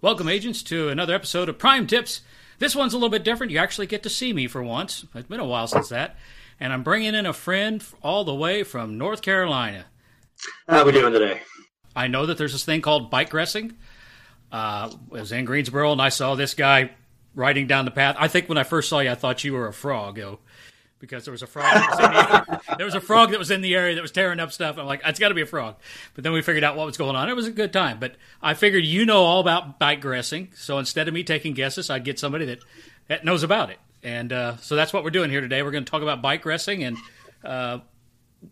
Welcome, agents, to another episode of Prime Tips. This one's a little bit different. You actually get to see me for once. It's been a while since that. And I'm bringing in a friend all the way from North Carolina. How are we doing today? I know that there's this thing called bike racing. Uh, I was in Greensboro, and I saw this guy riding down the path. I think when I first saw you, I thought you were a frog, because there was a frog. That was in the, there was a frog that was in the area that was tearing up stuff. I'm like, it's got to be a frog. But then we figured out what was going on. It was a good time. But I figured you know all about bike racing, so instead of me taking guesses, I'd get somebody that, that knows about it. And uh, so that's what we're doing here today. We're going to talk about bike racing and uh,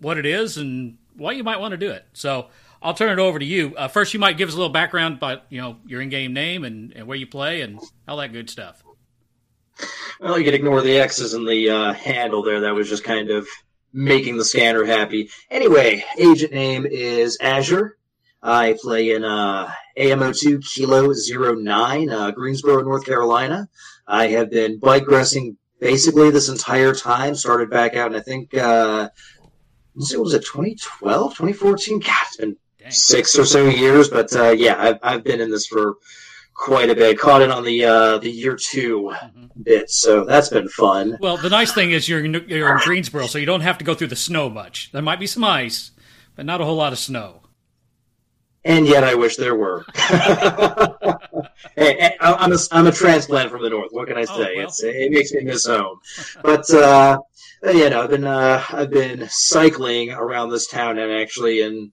what it is and why you might want to do it. So I'll turn it over to you. Uh, first, you might give us a little background about you know your in-game name and, and where you play and all that good stuff. Well, you can ignore the X's and the uh, handle there. That was just kind of making the scanner happy. Anyway, agent name is Azure. I play in uh, AMO2 Kilo 09, uh, Greensboro, North Carolina. I have been bike racing basically this entire time. Started back out, and I think uh, was it was it 2012, 2014? God, it's been Dang. six or so years, but uh, yeah, I've I've been in this for quite a bit. Caught in on the uh, the year 2 mm-hmm. bit, so that's been fun. Well, the nice thing is you're in, you're in Greensboro, so you don't have to go through the snow much. There might be some ice, but not a whole lot of snow. And yet, I wish there were. hey, I'm a, I'm a transplant from the north. What can I oh, say? Oh, well. It's, it makes me miss home. But uh, you know, I've been uh, I've been cycling around this town and actually in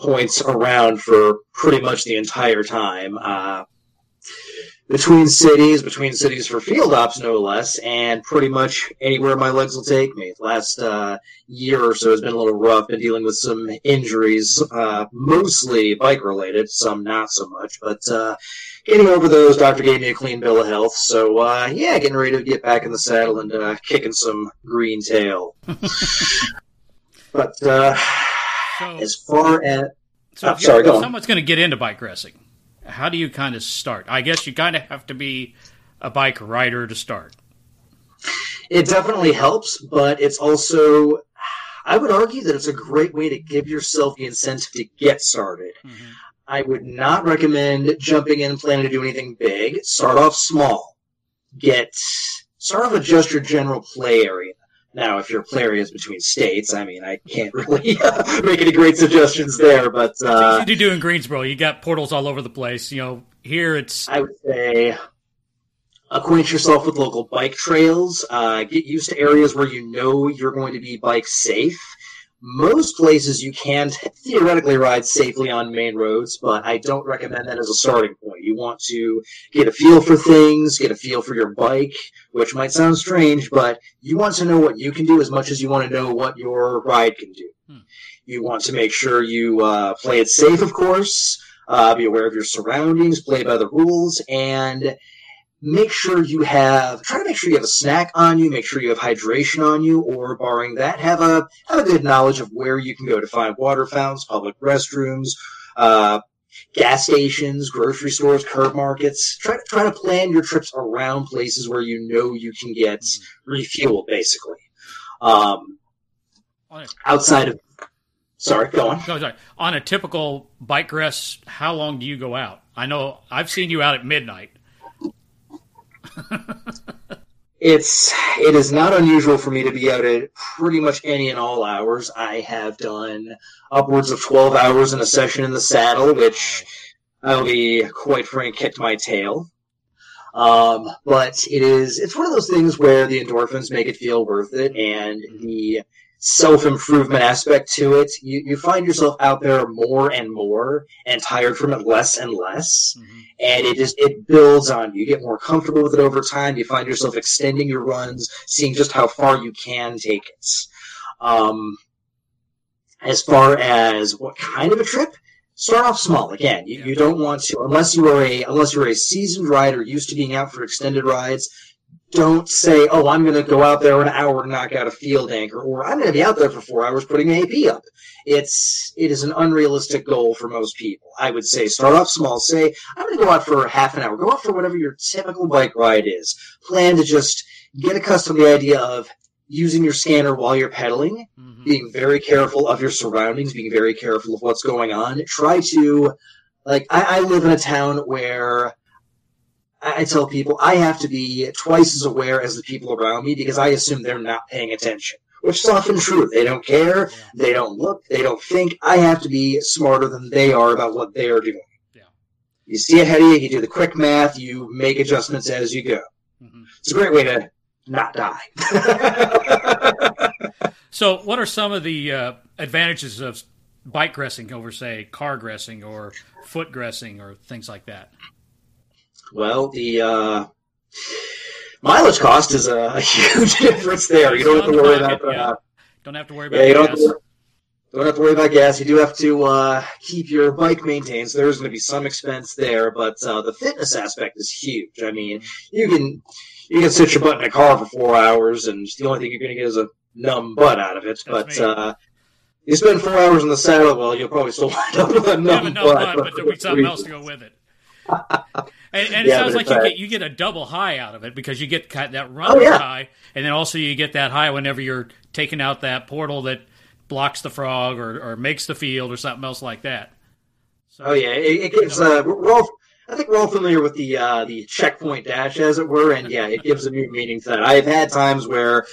points around for pretty much the entire time. Uh, between cities, between cities for field ops, no less, and pretty much anywhere my legs will take me. Last uh, year or so has been a little rough. Been dealing with some injuries, uh, mostly bike related, some not so much, but uh, getting over those. Doctor gave me a clean bill of health, so uh, yeah, getting ready to get back in the saddle and uh, kicking some green tail. but uh, so, as far as so, oh, sorry, go someone's going to get into bike racing how do you kind of start? I guess you kind of have to be a bike rider to start. It definitely helps, but it's also, I would argue that it's a great way to give yourself the incentive to get started. Mm-hmm. I would not recommend jumping in and planning to do anything big. Start off small. Get, start off with just your general play area. Now, if your player is between states, I mean, I can't really uh, make any great suggestions there. But uh, to do in Greensboro. You got portals all over the place. You know, here it's. I would say acquaint yourself with local bike trails. Uh, get used to areas where you know you're going to be bike safe most places you can theoretically ride safely on main roads, but I don't recommend that as a starting point. You want to get a feel for things, get a feel for your bike, which might sound strange, but you want to know what you can do as much as you want to know what your ride can do. Hmm. You want to make sure you uh, play it safe, of course, uh, be aware of your surroundings, play by the rules, and make sure you have try to make sure you have a snack on you make sure you have hydration on you or barring that have a have a good knowledge of where you can go to find water fountains public restrooms uh, gas stations grocery stores curb markets. Try to try to plan your trips around places where you know you can get refuel basically. Um, outside of sorry go on. No, sorry. on a typical bike rest how long do you go out? I know i've seen you out at midnight it's it is not unusual for me to be out at pretty much any and all hours. I have done upwards of twelve hours in a session in the saddle, which I'll be quite frank, kicked my tail. Um, but it is it's one of those things where the endorphins make it feel worth it, and the self improvement aspect to it, you, you find yourself out there more and more and tired from it less and less. Mm-hmm. And it just it builds on you. You get more comfortable with it over time. You find yourself extending your runs, seeing just how far you can take it. Um, as far as what kind of a trip, start off small. Again, you, you don't want to unless you are a unless you're a seasoned rider used to being out for extended rides don't say, "Oh, I'm going to go out there an hour to knock out a field anchor," or "I'm going to be out there for four hours putting an AP up." It's it is an unrealistic goal for most people. I would say start off small. Say, "I'm going to go out for half an hour." Go out for whatever your typical bike ride is. Plan to just get accustomed to the idea of using your scanner while you're pedaling, mm-hmm. being very careful of your surroundings, being very careful of what's going on. Try to, like, I, I live in a town where I tell people I have to be twice as aware as the people around me because I assume they're not paying attention, which is often true. They don't care, they don't look, they don't think. I have to be smarter than they are about what they are doing. Yeah. You see ahead of you, you do the quick math, you make adjustments as you go. Mm-hmm. It's a great way to not die. so, what are some of the uh, advantages of bike gressing over, say, car gressing or foot gressing or things like that? Well, the uh, mileage cost is a, huge difference there. You don't have to worry about. Uh, don't have to worry about. Yeah, you don't have to, don't have to worry about gas. You do have to uh, keep your bike maintained, so there's going to be some expense there. But uh, the fitness aspect is huge. I mean, you can you can sit your butt in a car for four hours, and the only thing you're going to get is a numb butt out of it. That's but uh, you spend four hours in the saddle, well, you'll probably still wind up with a numb, butt, butt, but there'll be something else to go with it. And, and it yeah, sounds like you get you get a double high out of it because you get that run oh, yeah. high, and then also you get that high whenever you're taking out that portal that blocks the frog or, or makes the field or something else like that. So, oh yeah, it, it gives. Uh, we're all, I think we're all familiar with the uh, the checkpoint dash, as it were, and yeah, it gives a new meaning to that. I've had times where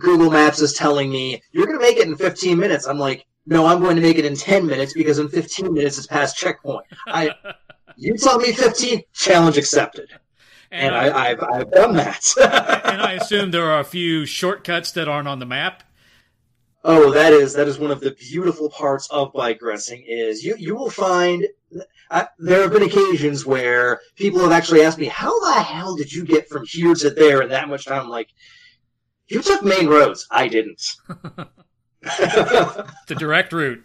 Google Maps is telling me you're going to make it in 15 minutes. I'm like, no, I'm going to make it in 10 minutes because in 15 minutes it's past checkpoint. I you tell me 15, challenge accepted. And, and I, have I've done that. and I assume there are a few shortcuts that aren't on the map. Oh, that is that is one of the beautiful parts of bike racing. Is you you will find uh, there have been occasions where people have actually asked me, "How the hell did you get from here to there in that much time?" I'm like, you took main roads. I didn't. the direct route.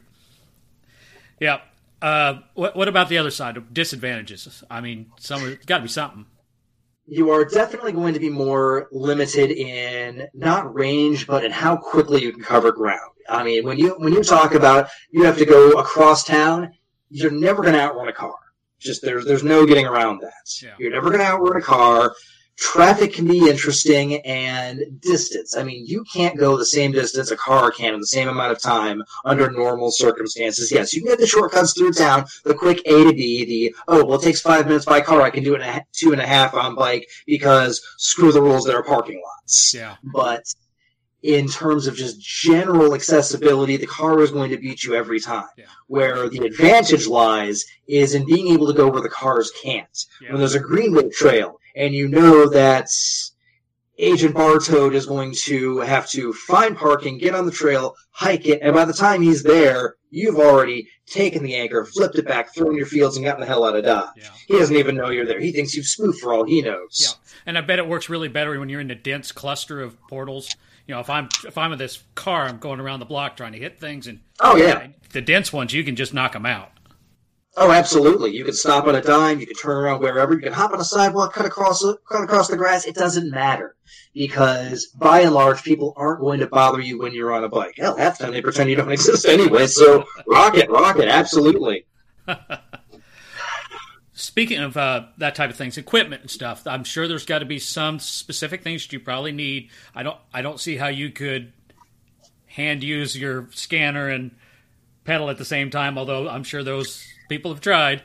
Yeah. Uh, what, what about the other side of disadvantages? I mean, some got to be something. You are definitely going to be more limited in not range, but in how quickly you can cover ground. I mean, when you when you talk about you have to go across town, you're never going to outrun a car. Just there's there's no getting around that. Yeah. You're never going to outrun a car traffic can be interesting and distance. I mean, you can't go the same distance a car can in the same amount of time under normal circumstances. Yes, you can get the shortcuts through town, the quick A to B, the, oh, well, it takes five minutes by car. I can do it in a, two and a half on bike because screw the rules, there are parking lots. Yeah. But in terms of just general accessibility, the car is going to beat you every time. Yeah. Where the advantage lies is in being able to go where the cars can't. Yeah. When there's a greenway trail, and you know that Agent Bartoad is going to have to find parking, get on the trail, hike it, and by the time he's there, you've already taken the anchor, flipped it back, thrown your fields, and gotten the hell out of Dodge. Yeah. He doesn't even know you're there. He thinks you've spoofed for all he knows. Yeah, and I bet it works really better when you're in a dense cluster of portals. You know, if I'm if I'm in this car, I'm going around the block trying to hit things, and oh yeah, the dense ones you can just knock them out. Oh, absolutely. You can stop on a dime. You can turn around wherever. You can hop on a sidewalk, cut across cut across the grass. It doesn't matter because, by and large, people aren't going to bother you when you're on a bike. Hell, half the time they pretend you don't exist anyway. So, rock it, rock it, absolutely. Speaking of uh, that type of things, equipment and stuff, I'm sure there's got to be some specific things that you probably need. I don't, I don't see how you could hand use your scanner and pedal at the same time. Although I'm sure those People have tried.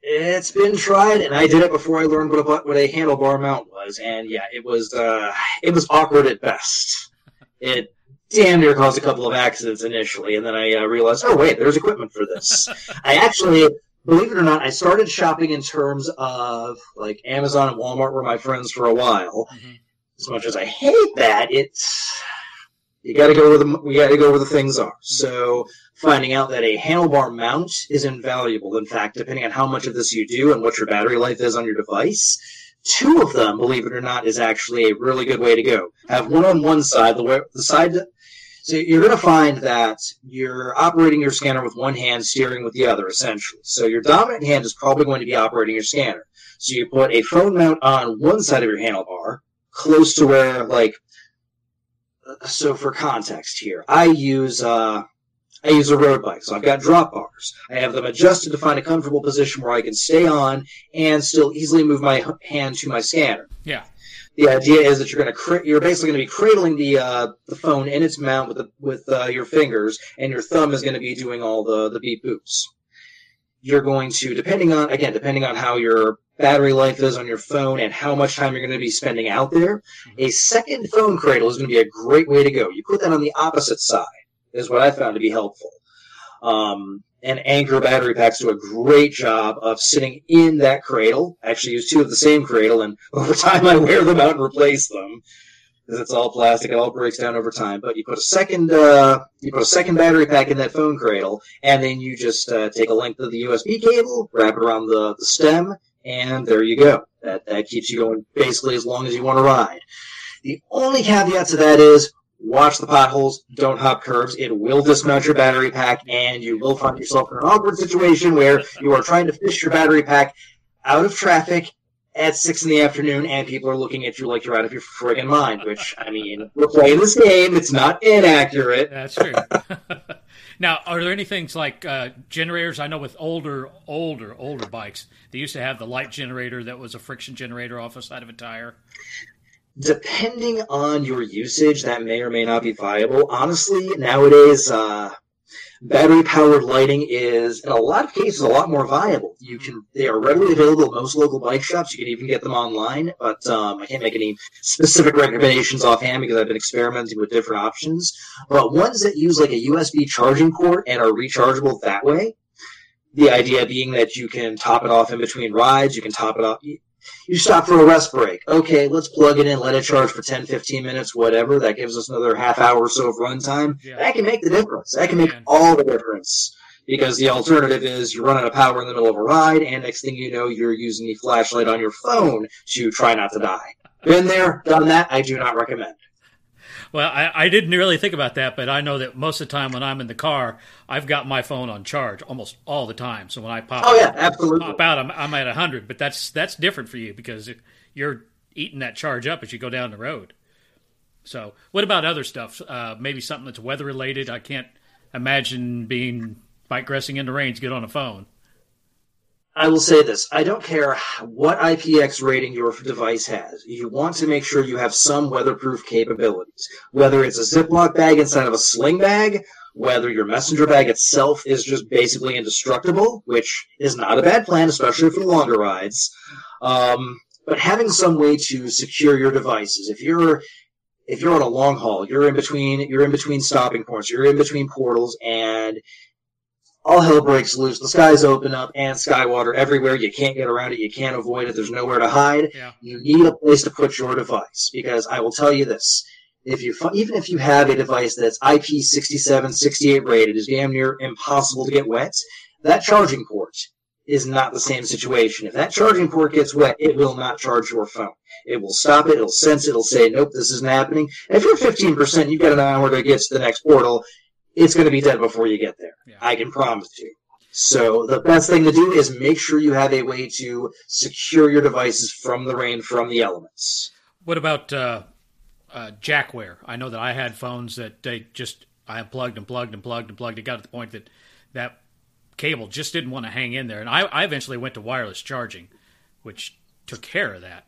It's been tried, and I did it before I learned what a what a handlebar mount was, and yeah, it was uh, it was awkward at best. It damn near caused a couple of accidents initially, and then I uh, realized, oh wait, there's equipment for this. I actually, believe it or not, I started shopping in terms of like Amazon and Walmart were my friends for a while. Mm-hmm. As much as I hate that, it's you got to go where the we got to go where the things are. So finding out that a handlebar mount is invaluable. In fact, depending on how much of this you do and what your battery life is on your device, two of them, believe it or not, is actually a really good way to go. Have one on one side, the, way, the side. So you're going to find that you're operating your scanner with one hand, steering with the other, essentially. So your dominant hand is probably going to be operating your scanner. So you put a phone mount on one side of your handlebar, close to where, like, so for context here, I use uh, I use a road bike, so I've got drop bars. I have them adjusted to find a comfortable position where I can stay on and still easily move my hand to my scanner. Yeah. The idea is that you're going to cr- you're basically going to be cradling the uh, the phone in its mount with the, with uh, your fingers, and your thumb is going to be doing all the the beep boops. You're going to depending on again depending on how your battery life is on your phone and how much time you're going to be spending out there. A second phone cradle is going to be a great way to go. You put that on the opposite side is what I found to be helpful. Um, and Anker battery packs do a great job of sitting in that cradle. I actually use two of the same cradle, and over time I wear them out and replace them because it's all plastic. It all breaks down over time. But you put a second, uh, you put a second battery pack in that phone cradle, and then you just uh, take a length of the USB cable, wrap it around the, the stem, and there you go. That that keeps you going basically as long as you want to ride. The only caveat to that is watch the potholes, don't hop curves. It will dismount your battery pack, and you will find yourself in an awkward situation where you are trying to fish your battery pack out of traffic at six in the afternoon, and people are looking at you like you're out of your friggin' mind. Which I mean, we're playing this game; it's not inaccurate. That's true. now, are there any things like uh, generators? I know with older, older, older bikes, they used to have the light generator that was a friction generator off the side of a tire depending on your usage, that may or may not be viable. Honestly, nowadays, uh, battery powered lighting is, in a lot of cases, a lot more viable. You can, they are readily available at most local bike shops. You can even get them online, but um, I can't make any specific recommendations offhand because I've been experimenting with different options. But ones that use like a USB charging port and are rechargeable that way. The idea being that you can top it off in between rides, you can top it off you stop for a rest break. Okay, let's plug it in, let it charge for 10, 15 minutes, whatever. That gives us another half hour or so of runtime. Yeah. That can make the difference. That can make Man. all the difference. Because the alternative is you're running out of power in the middle of a ride, and next thing you know, you're using the flashlight on your phone to try not to die. Been there, done that. I do not recommend. Well, I, I, didn't really think about that, but I know that most of the time when I'm in the car, I've got my phone on charge almost all the time. So when I pop, oh yeah, absolutely, pop out, I'm, I'm at hundred. But that's that's different for you because you're eating that charge up as you go down the road. So, what about other stuff? Uh, maybe something that's weather related. I can't imagine being bike racing in the rain to get on a phone. I will say this. I don't care what IPX rating your device has. You want to make sure you have some weatherproof capabilities. Whether it's a Ziploc bag inside of a sling bag, whether your messenger bag itself is just basically indestructible, which is not a bad plan, especially for longer rides. Um, but having some way to secure your devices. If you're if you're on a long haul, you're in between you're in between stopping points, you're in between portals, and all hell breaks loose. The skies open up and skywater everywhere. You can't get around it. You can't avoid it. There's nowhere to hide. Yeah. You need a place to put your device because I will tell you this. If you even if you have a device that's IP67, 68 rated, is damn near impossible to get wet. That charging port is not the same situation. If that charging port gets wet, it will not charge your phone. It will stop it. It'll sense it. It'll say, nope, this isn't happening. And if you're 15%, you've got an hour to get to the next portal it's going to be dead before you get there. Yeah. I can promise you. So the best thing to do is make sure you have a way to secure your devices from the rain, from the elements. What about uh, uh, jackware? I know that I had phones that they just I plugged and plugged and plugged and plugged. It got to the point that that cable just didn't want to hang in there, and I, I eventually went to wireless charging, which took care of that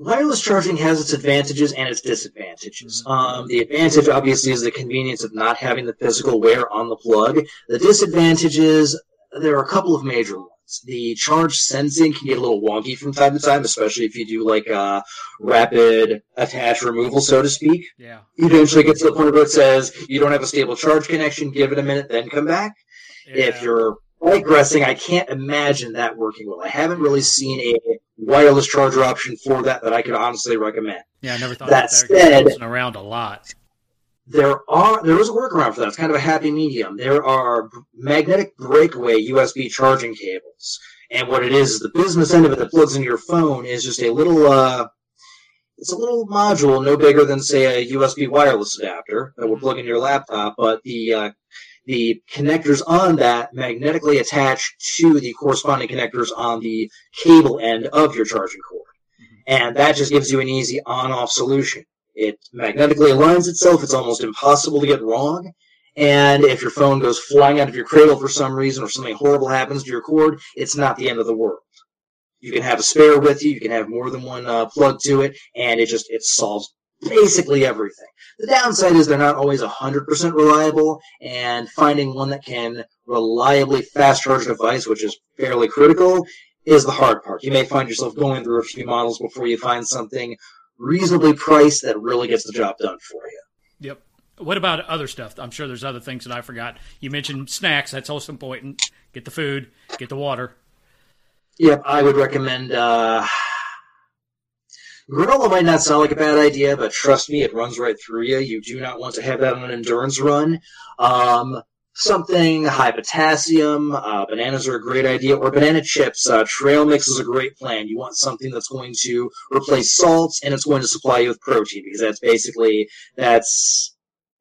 wireless charging has its advantages and its disadvantages. Mm-hmm. Um, the advantage, obviously, is the convenience of not having the physical wear on the plug. The disadvantages, there are a couple of major ones. The charge sensing can get a little wonky from time to time, especially if you do like a uh, rapid attach removal, so to speak. Yeah. You eventually get to the point where it says you don't have a stable charge connection, give it a minute, then come back. Yeah. If you're digressing, I can't imagine that working well. I haven't really seen a wireless charger option for that that I could honestly recommend. Yeah, I never thought that, that said, around a lot. There are there is a workaround for that. It's kind of a happy medium. There are magnetic breakaway USB charging cables, and what it is, the business end of it that plugs into your phone is just a little uh, it's a little module, no bigger than say a USB wireless adapter that would plug into your laptop, but the uh, the connectors on that magnetically attach to the corresponding connectors on the cable end of your charging cord. And that just gives you an easy on off solution. It magnetically aligns itself, it's almost impossible to get wrong. And if your phone goes flying out of your cradle for some reason or something horrible happens to your cord, it's not the end of the world. You can have a spare with you, you can have more than one uh, plug to it, and it just it solves basically everything. The downside is they're not always 100% reliable, and finding one that can reliably fast charge a device, which is fairly critical, is the hard part. You may find yourself going through a few models before you find something reasonably priced that really gets the job done for you. Yep. What about other stuff? I'm sure there's other things that I forgot. You mentioned snacks. That's also important. Get the food, get the water. Yep, I would recommend uh, Granola might not sound like a bad idea, but trust me, it runs right through you. You do not want to have that on an endurance run. Um, something high potassium, uh, bananas are a great idea, or banana chips. Uh, trail mix is a great plan. You want something that's going to replace salts and it's going to supply you with protein because that's basically that's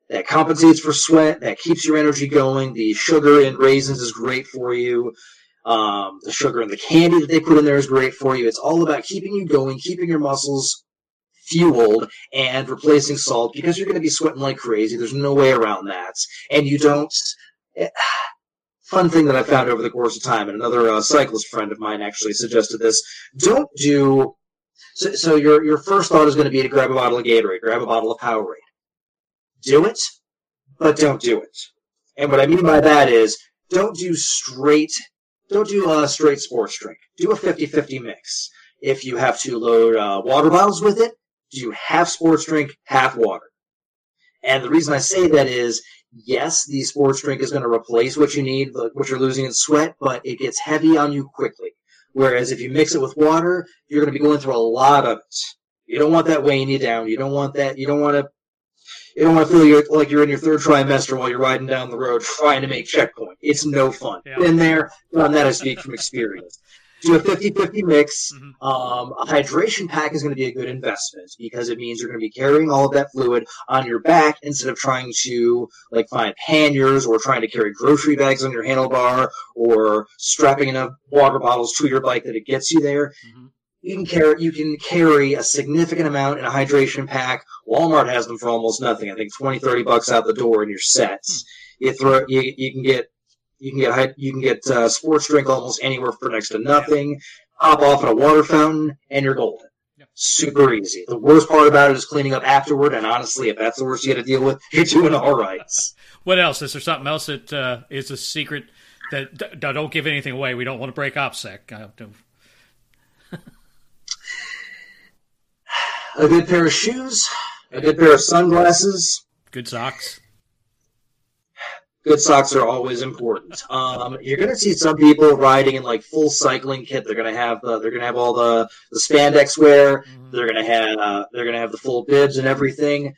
that compensates for sweat, that keeps your energy going. The sugar in raisins is great for you. Um, the sugar and the candy that they put in there is great for you. It's all about keeping you going, keeping your muscles fueled, and replacing salt because you're going to be sweating like crazy. There's no way around that. And you don't. Eh, fun thing that I found over the course of time, and another uh, cyclist friend of mine actually suggested this. Don't do. So, so your your first thought is going to be to grab a bottle of Gatorade, grab a bottle of Powerade. Do it, but don't do it. And what I mean by that is don't do straight don't do a straight sports drink. Do a 50-50 mix. If you have to load uh, water bottles with it, do half sports drink, half water. And the reason I say that is, yes, the sports drink is going to replace what you need, what you're losing in sweat, but it gets heavy on you quickly. Whereas if you mix it with water, you're going to be going through a lot of it. You don't want that weighing you down. You don't want that. You don't want to you don't want to feel you're, like you're in your third trimester while you're riding down the road trying to make checkpoint. It's no fun. Yeah. Been there, done that. I speak from experience. Do a 50-50 mix. Mm-hmm. Um, a hydration pack is going to be a good investment because it means you're going to be carrying all of that fluid on your back instead of trying to like find panniers or trying to carry grocery bags on your handlebar or strapping enough water bottles to your bike that it gets you there. Mm-hmm you can carry you can carry a significant amount in a hydration pack. Walmart has them for almost nothing. I think 20, 30 bucks out the door in your sets. Hmm. You throw you, you can get you can get you can get uh, sports drink almost anywhere for next to nothing. Hop off at a water fountain and you're golden. Super easy. The worst part about it is cleaning up afterward. And honestly, if that's the worst you got to deal with, you're doing all right. what else? Is there something else that uh, is a secret that, that, don't give anything away? We don't want to break OPSEC. A good pair of shoes, a good pair of sunglasses, good socks. Good socks are always important. Um, you're going to see some people riding in like full cycling kit. They're going to have the, they're going to have all the, the spandex wear. Mm-hmm. They're going to have uh, they're going to have the full bibs and everything.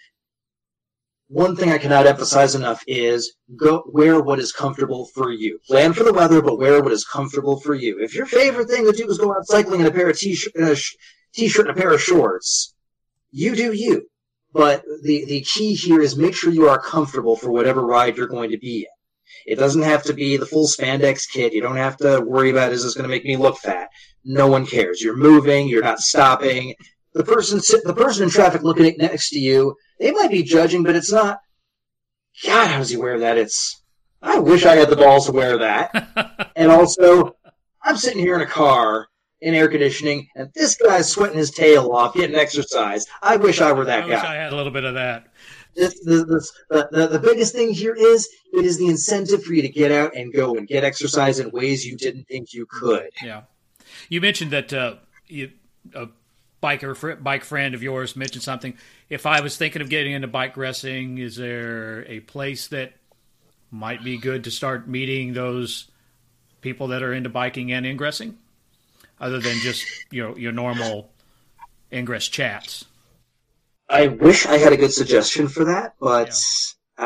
One thing I cannot emphasize enough is go wear what is comfortable for you. Plan for the weather, but wear what is comfortable for you. If your favorite thing to do is go out cycling in a pair of t-shirt, uh, t-shirt and a pair of shorts, you do you. But the, the key here is make sure you are comfortable for whatever ride you're going to be in. It doesn't have to be the full spandex kit. You don't have to worry about is this going to make me look fat. No one cares. You're moving. You're not stopping. The person the person in traffic looking next to you, they might be judging, but it's not. God, how does he wear that? It's. I wish I had the balls to wear that. and also, I'm sitting here in a car in air conditioning, and this guy's sweating his tail off getting exercise. I wish I were that I guy. I had a little bit of that. This, this, this, the, the, the biggest thing here is it is the incentive for you to get out and go and get exercise in ways you didn't think you could. Yeah, you mentioned that uh, you, a biker bike friend of yours mentioned something. If I was thinking of getting into bike racing, is there a place that might be good to start meeting those people that are into biking and ingressing? Other than just your your normal ingress chats. I wish I had a good suggestion for that, but.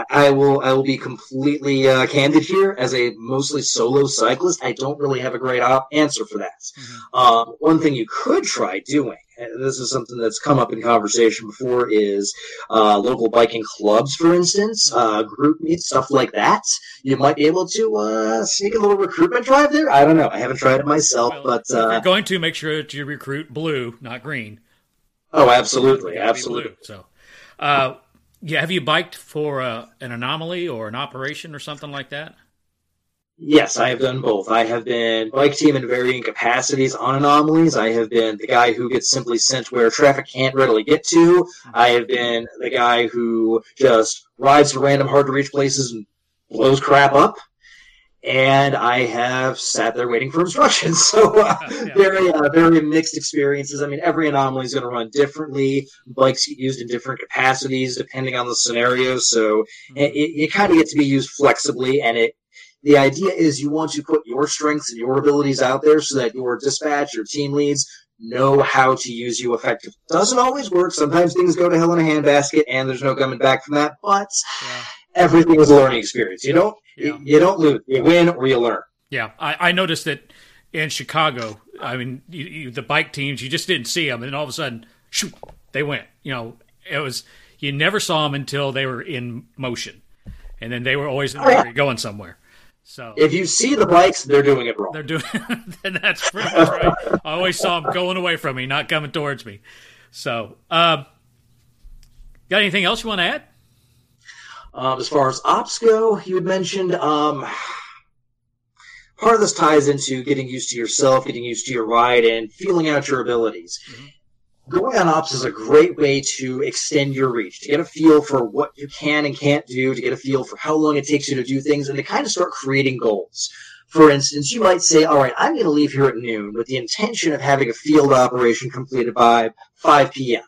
I, will I will be completely uh, candid here. As a mostly solo cyclist, I don't really have a great op- answer for that. Mm-hmm. Um, one thing you could try doing, this is something that's come up in conversation before, is uh, local biking clubs, for instance, uh, group meets, stuff like that. You might be able to uh, sneak a little recruitment drive there. I don't know. I haven't tried it myself, well, but if you're uh, going to make sure that you recruit blue, not green. Oh, absolutely, absolutely. So, uh, yeah, have you biked for uh, an anomaly or an operation or something like that? Yes, I have done both. I have been bike team in varying capacities on anomalies. I have been the guy who gets simply sent where traffic can't readily get to. I have been the guy who just rides to random hard to reach places and blows crap up. And I have sat there waiting for instructions. So uh, yeah. very, uh, very mixed experiences. I mean, every anomaly is going to run differently. Bikes get used in different capacities depending on the scenario. So mm-hmm. it, it kind of get to be used flexibly, and it the idea is you want to put your strengths and your abilities out there so that your dispatch, your team leads know how to use you effectively. Doesn't always work. Sometimes things go to hell in a handbasket and there's no coming back from that, but yeah. Everything is a learning experience. You don't yeah. you, you, don't lose. You win or you learn. Yeah. I, I noticed that in Chicago, I mean, you, you, the bike teams, you just didn't see them, and all of a sudden, shoot, they went. You know, it was you never saw them until they were in motion, and then they were always oh, going somewhere. So if you see the bikes, they're doing it wrong. They're doing, and that's pretty much right. I always saw them going away from me, not coming towards me. So, um, got anything else you want to add? Um, as far as ops go, you had mentioned um, part of this ties into getting used to yourself, getting used to your ride, and feeling out your abilities. Mm-hmm going on ops is a great way to extend your reach, to get a feel for what you can and can't do, to get a feel for how long it takes you to do things, and to kind of start creating goals. For instance, you might say, all right, I'm going to leave here at noon with the intention of having a field operation completed by 5 p.m.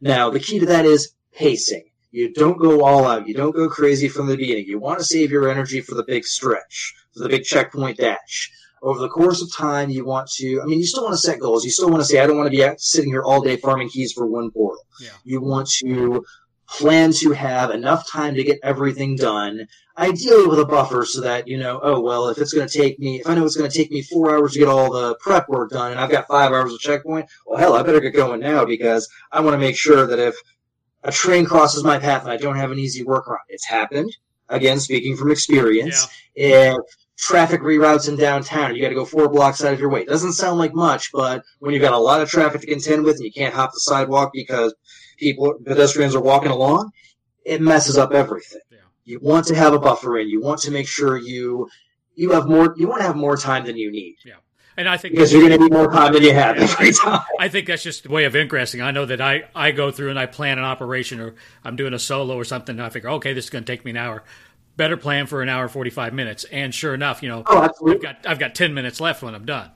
Now, the key to that is pacing. You don't go all out. You don't go crazy from the beginning. You want to save your energy for the big stretch, for the big checkpoint dash over the course of time, you want to, I mean, you still want to set goals. You still want to say, I don't want to be sitting here all day farming keys for one portal. Yeah. You want to plan to have enough time to get everything done, ideally with a buffer so that, you know, oh, well, if it's going to take me, if I know it's going to take me four hours to get all the prep work done and I've got five hours of checkpoint, well, hell, I better get going now because I want to make sure that if a train crosses my path and I don't have an easy workaround, it's happened. Again, speaking from experience, yeah. if traffic reroutes in downtown. You got to go four blocks out of your way. It doesn't sound like much, but when you've got a lot of traffic to contend with and you can't hop the sidewalk because people, pedestrians are walking along, it messes up everything. Yeah. You want to have a buffer in. You want to make sure you you have more. You want to have more time than you need. Yeah. And I think because you're going to need more time than you have every time. I think that's just the way of ingressing. I know that I, I go through and I plan an operation or I'm doing a solo or something and I figure, okay, this is going to take me an hour better plan for an hour 45 minutes and sure enough you know oh, I've got I've got 10 minutes left when I'm done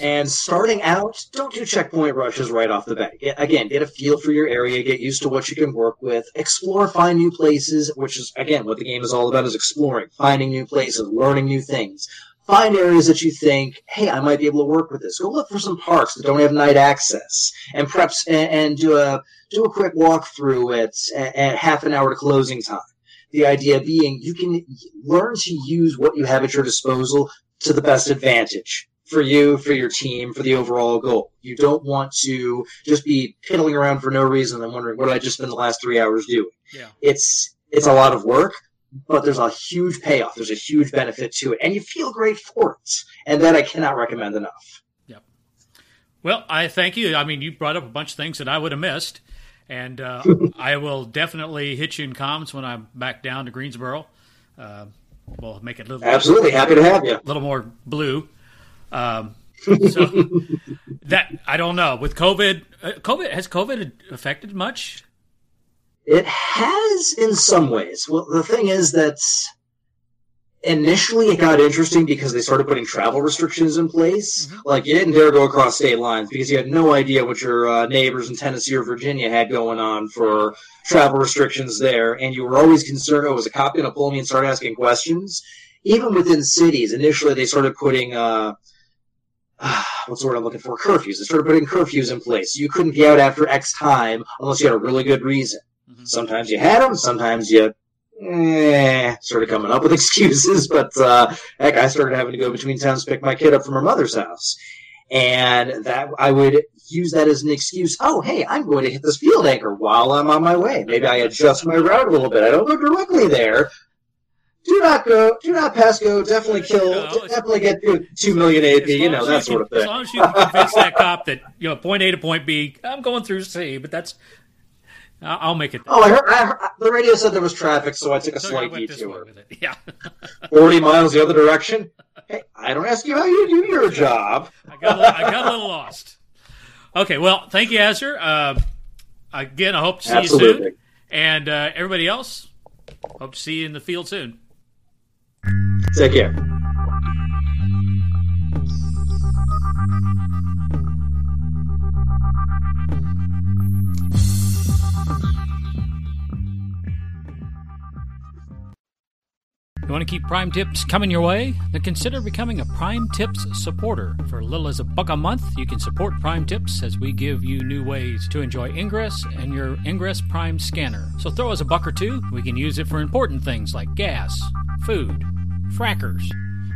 and starting out, don't do checkpoint rushes right off the bat. again, get a feel for your area, get used to what you can work with, explore, find new places, which is, again, what the game is all about is exploring, finding new places, learning new things. Find areas that you think, hey, I might be able to work with this. Go look for some parks that don't have night access and preps and, and do a, do a quick walkthrough at, at half an hour to closing time. The idea being you can learn to use what you have at your disposal to the best advantage for you, for your team, for the overall goal. You don't want to just be piddling around for no reason and wondering what did I just spend the last three hours doing. Yeah. It's it's a lot of work, but there's a huge payoff. There's a huge benefit to it, and you feel great for it. And that I cannot recommend enough. Yep. Well, I thank you. I mean, you brought up a bunch of things that I would have missed. And uh, I will definitely hit you in comments when I'm back down to Greensboro. Uh, we'll make it a little absolutely happy to have you. A little more blue. Um, so that I don't know with COVID. Uh, COVID has COVID affected much. It has in some ways. Well, the thing is that initially it got interesting because they started putting travel restrictions in place. Mm-hmm. Like you didn't dare go across state lines because you had no idea what your uh, neighbors in Tennessee or Virginia had going on for travel restrictions there, and you were always concerned. Oh, was a cop going to pull me and start asking questions? Even within cities, initially they started putting. Uh, what's the word I'm looking for? Curfews. They started putting curfews in place. You couldn't be out after X time unless you had a really good reason. Mm-hmm. Sometimes you had them. Sometimes you eh, sort of coming up with excuses, but uh, heck, I started having to go between towns to pick my kid up from her mother's house. and that I would use that as an excuse. Oh, hey, I'm going to hit this field anchor while I'm on my way. Maybe I adjust my route a little bit. I don't go directly there. Do not go. Do not pass go. Definitely kill. No, definitely get two million AP. You know that can- sort of thing. As long as you can convince that cop that you know point A to point B, I'm going through C, but that's I'll make it. Oh, I heard, I heard the radio said there was traffic, so I took a So slight went this way detour. Yeah, Forty miles the other direction. Hey, I don't ask you how you do your job. I got a little, I got a little lost. Okay, well, thank you, Azure. Uh, again, I hope to see you Absolutely. soon, and uh, everybody else, hope to see you in the field soon. Take care. You want to keep Prime Tips coming your way? Then consider becoming a Prime Tips supporter. For little as a buck a month, you can support Prime Tips as we give you new ways to enjoy Ingress and your Ingress Prime scanner. So throw us a buck or two. We can use it for important things like gas, food, frackers,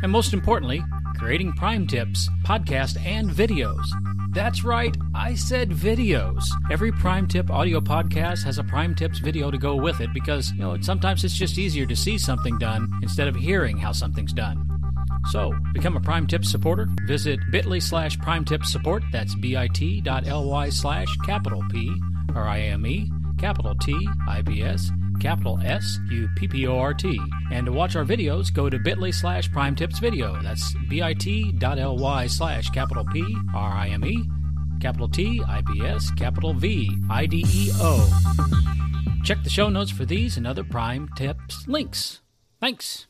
and most importantly, creating Prime Tips, podcast, and videos. That's right, I said videos. Every Prime Tip audio podcast has a Prime Tips video to go with it because, you know, sometimes it's just easier to see something done instead of hearing how something's done. So, become a Prime Tips supporter. Visit bit.ly slash Prime Tips support. That's bit.ly slash capital P R I M E, capital T I B S, capital S U P P O R T. And to watch our videos, go to bit.ly slash Prime Tips video. That's bit.ly slash capital P R I M E, capital T I P S, capital V I D E O. Check the show notes for these and other Prime Tips links. Thanks.